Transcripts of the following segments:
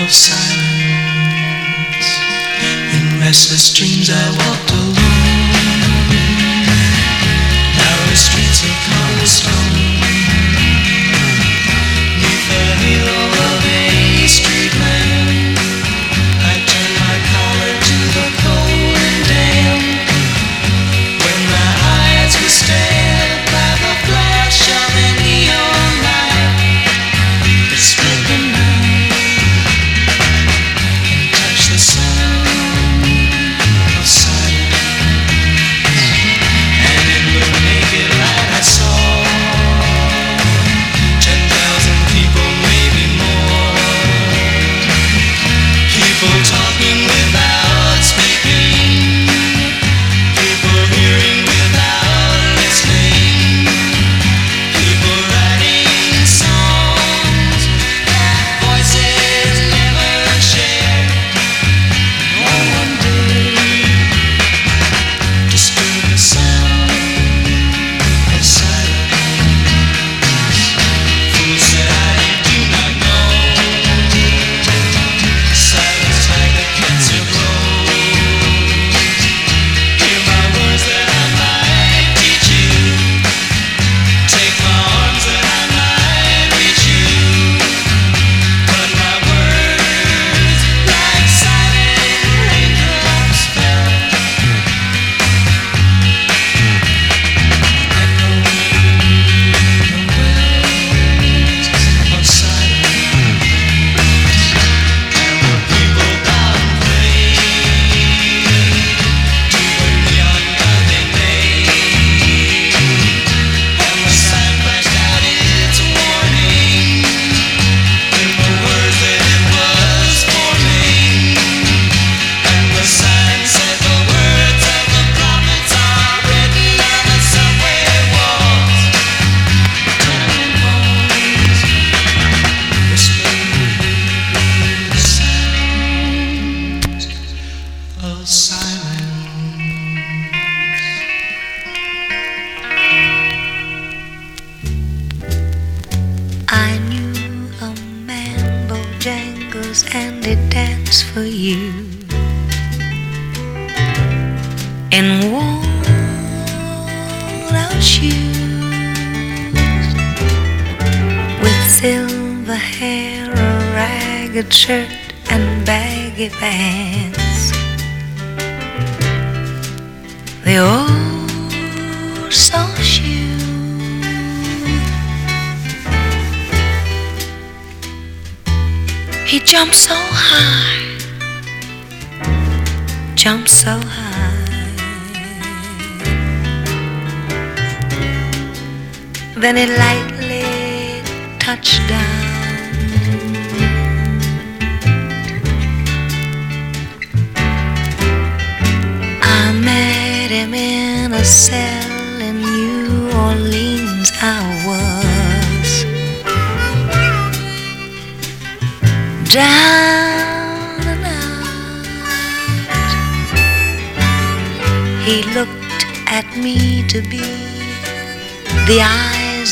of silence. In restless dreams I walked alone, narrow streets of cobblestone, neath a halo.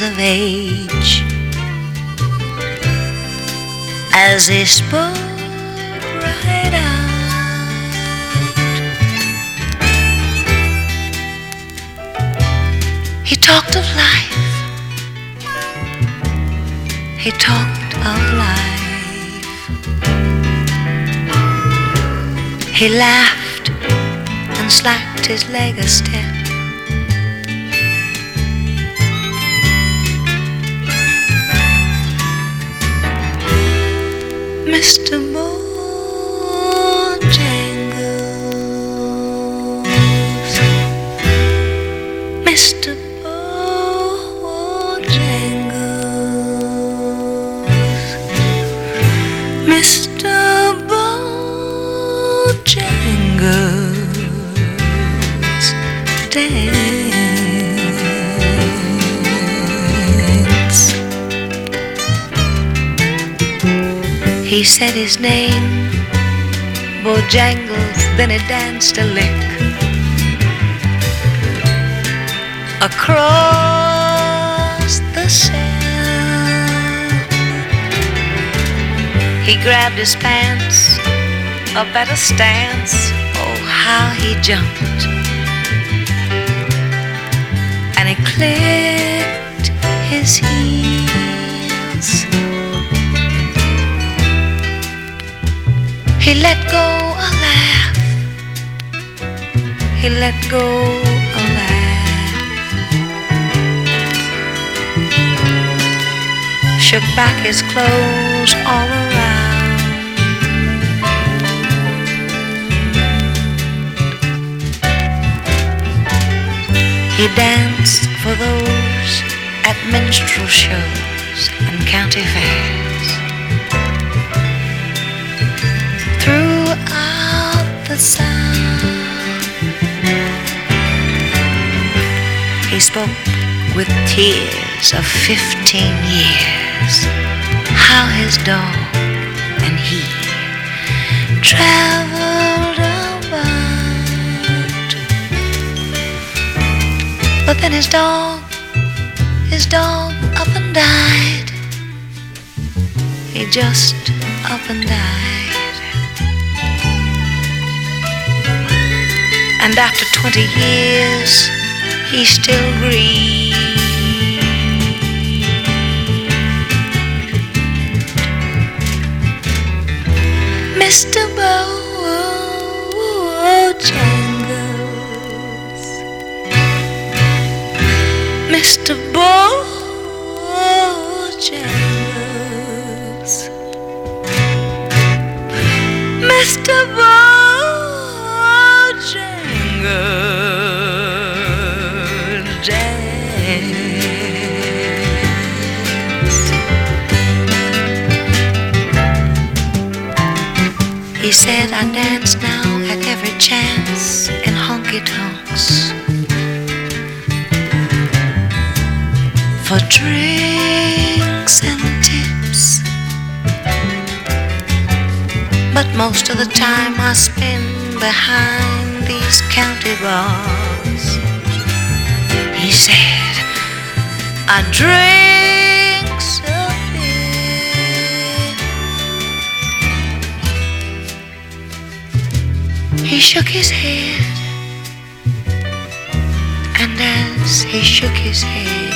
of age. As he spoke right out, he talked of life. He talked of life. He laughed and slacked his leg a step. customer. He said his name, Bojangles, then he danced a lick. Across the sand, he grabbed his pants a better stance. Oh, how he jumped. And he clicked He let go a laugh. He let go a laugh. Shook back his clothes all around. He danced for those at minstrel shows and county fairs. Spoke with tears of fifteen years. How his dog and he traveled about. But then his dog, his dog up and died. He just up and died. And after 20 years, he still grieves. Mr. Bojangles. Mr. Bojangles. Mr. Bojangles. Chance in honky tonks. For drinks and tips. But most of the time I spend behind these county bars. He said, I drink He shook his head, and as he shook his head,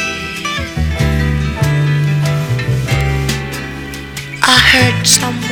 I heard someone